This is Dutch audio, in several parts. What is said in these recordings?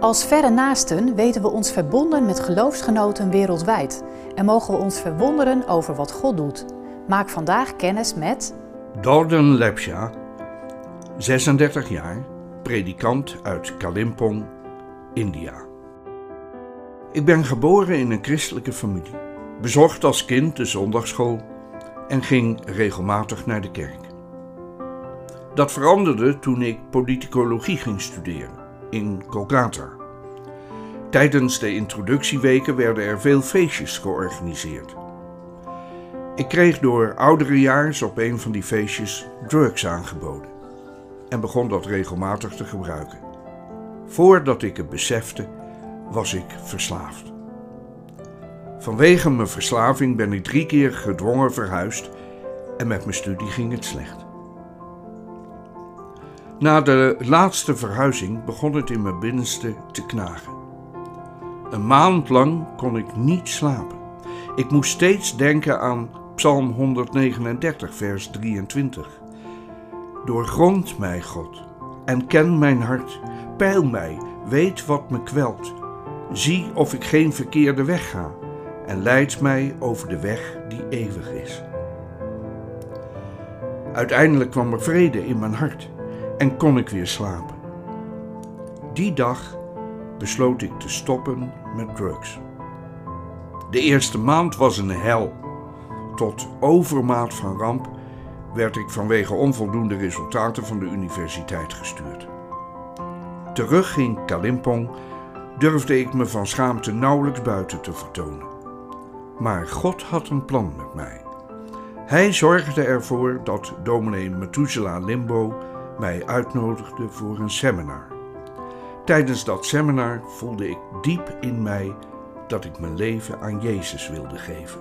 Als verre naasten weten we ons verbonden met geloofsgenoten wereldwijd en mogen we ons verwonderen over wat God doet. Maak vandaag kennis met Dorden Lepsha, 36 jaar, predikant uit Kalimpong, India. Ik ben geboren in een christelijke familie, bezocht als kind de zondagschool en ging regelmatig naar de kerk. Dat veranderde toen ik politicologie ging studeren in Kolkata. Tijdens de introductieweken werden er veel feestjes georganiseerd. Ik kreeg door ouderejaars op een van die feestjes drugs aangeboden en begon dat regelmatig te gebruiken. Voordat ik het besefte, was ik verslaafd. Vanwege mijn verslaving ben ik drie keer gedwongen verhuisd en met mijn studie ging het slecht. Na de laatste verhuizing begon het in mijn binnenste te knagen. Een maand lang kon ik niet slapen. Ik moest steeds denken aan Psalm 139, vers 23. Doorgrond mij, God, en ken mijn hart. Peil mij, weet wat me kwelt. Zie of ik geen verkeerde weg ga en leid mij over de weg die eeuwig is. Uiteindelijk kwam er vrede in mijn hart en kon ik weer slapen. Die dag besloot ik te stoppen met drugs. De eerste maand was een hel. Tot overmaat van ramp werd ik vanwege onvoldoende resultaten van de universiteit gestuurd. Terug in Kalimpong durfde ik me van schaamte nauwelijks buiten te vertonen. Maar God had een plan met mij. Hij zorgde ervoor dat dominee Methuselah Limbo mij uitnodigde voor een seminar. Tijdens dat seminar voelde ik diep in mij dat ik mijn leven aan Jezus wilde geven.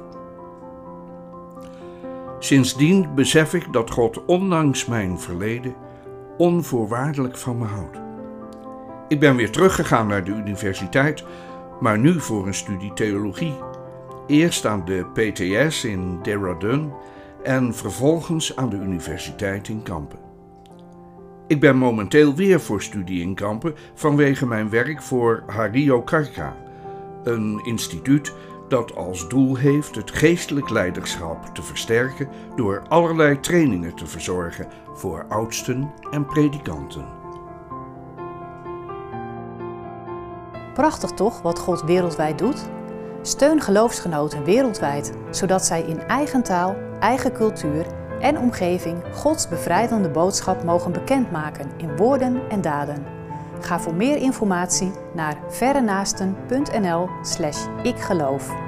Sindsdien besef ik dat God ondanks mijn verleden onvoorwaardelijk van me houdt. Ik ben weer teruggegaan naar de universiteit, maar nu voor een studie theologie. Eerst aan de PTS in Dehradun en vervolgens aan de universiteit in Kampen. Ik ben momenteel weer voor studie in Kampen vanwege mijn werk voor Hario Karka, een instituut dat als doel heeft het geestelijk leiderschap te versterken door allerlei trainingen te verzorgen voor oudsten en predikanten. Prachtig toch wat God wereldwijd doet? Steun geloofsgenoten wereldwijd, zodat zij in eigen taal, eigen cultuur en omgeving Gods bevrijdende boodschap mogen bekendmaken in woorden en daden. Ga voor meer informatie naar verrenaasten.nl/ikgeloof.